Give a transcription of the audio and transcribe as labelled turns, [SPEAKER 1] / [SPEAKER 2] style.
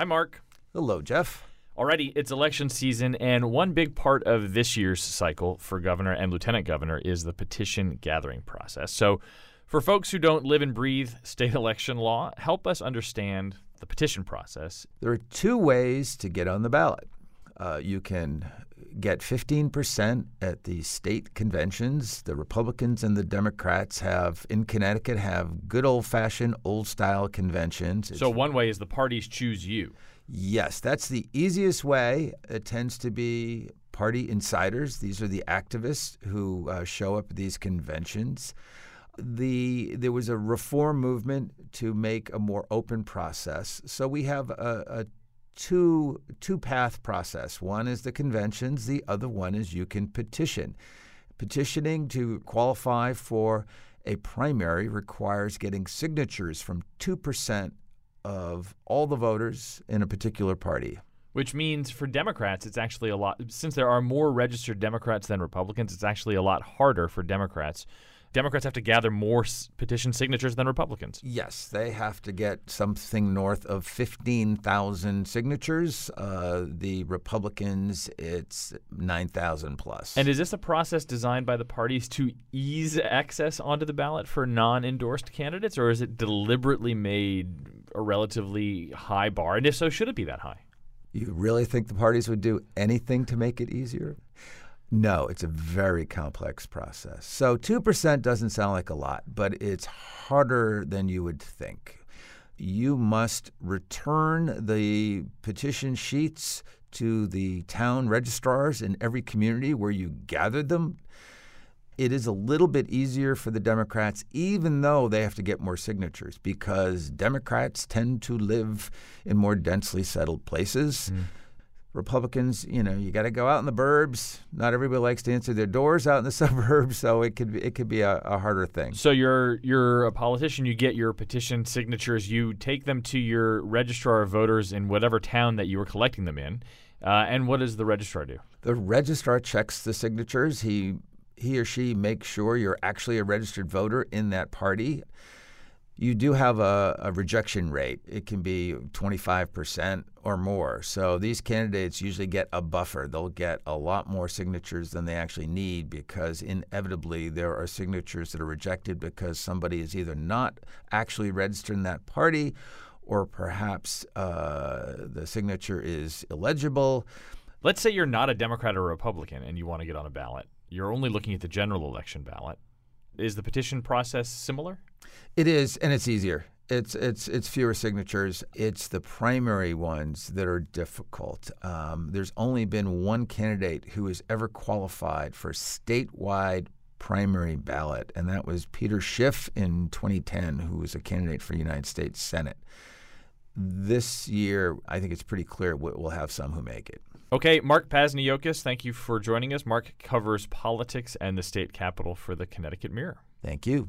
[SPEAKER 1] Hi, Mark.
[SPEAKER 2] Hello, Jeff.
[SPEAKER 1] Already, it's election season, and one big part of this year's cycle for governor and lieutenant governor is the petition gathering process. So, for folks who don't live and breathe state election law, help us understand the petition process.
[SPEAKER 2] There are two ways to get on the ballot. Uh, you can get 15% at the state conventions. The Republicans and the Democrats have, in Connecticut, have good old fashioned, old style conventions.
[SPEAKER 1] so, one way is the parties choose you.
[SPEAKER 2] Yes, that's the easiest way. It tends to be party insiders. These are the activists who uh, show up at these conventions. The there was a reform movement to make a more open process. So we have a, a two two path process. One is the conventions. The other one is you can petition. Petitioning to qualify for a primary requires getting signatures from two percent of all the voters in a particular party.
[SPEAKER 1] Which means for Democrats, it's actually a lot, since there are more registered Democrats than Republicans, it's actually a lot harder for Democrats. Democrats have to gather more s- petition signatures than Republicans.
[SPEAKER 2] Yes, they have to get something north of 15,000 signatures. Uh, the Republicans, it's 9,000 plus.
[SPEAKER 1] And is this a process designed by the parties to ease access onto the ballot for non endorsed candidates, or is it deliberately made a relatively high bar? And if so, should it be that high?
[SPEAKER 2] You really think the parties would do anything to make it easier? No, it's a very complex process. So 2% doesn't sound like a lot, but it's harder than you would think. You must return the petition sheets to the town registrars in every community where you gathered them. It is a little bit easier for the Democrats, even though they have to get more signatures, because Democrats tend to live in more densely settled places.
[SPEAKER 1] Mm.
[SPEAKER 2] Republicans, you know, you got to go out in the burbs. Not everybody likes to answer their doors out in the suburbs, so it could be, it could be a, a harder thing.
[SPEAKER 1] So you're you're a politician. You get your petition signatures. You take them to your registrar of voters in whatever town that you were collecting them in. Uh, and what does the registrar do?
[SPEAKER 2] The registrar checks the signatures. He he or she makes sure you're actually a registered voter in that party. You do have a, a rejection rate. It can be 25% or more. So these candidates usually get a buffer. They'll get a lot more signatures than they actually need because inevitably there are signatures that are rejected because somebody is either not actually registered in that party or perhaps uh, the signature is illegible.
[SPEAKER 1] Let's say you're not a Democrat or Republican and you want to get on a ballot. You're only looking at the general election ballot. Is the petition process similar?
[SPEAKER 2] It is, and it's easier. It's it's it's fewer signatures. It's the primary ones that are difficult. Um, there's only been one candidate who has ever qualified for statewide primary ballot, and that was Peter Schiff in 2010, who was a candidate for United States Senate. This year, I think it's pretty clear we- we'll have some who make it.
[SPEAKER 1] Okay, Mark Pazniokas, thank you for joining us. Mark covers politics and the state capitol for the Connecticut Mirror.
[SPEAKER 2] Thank you.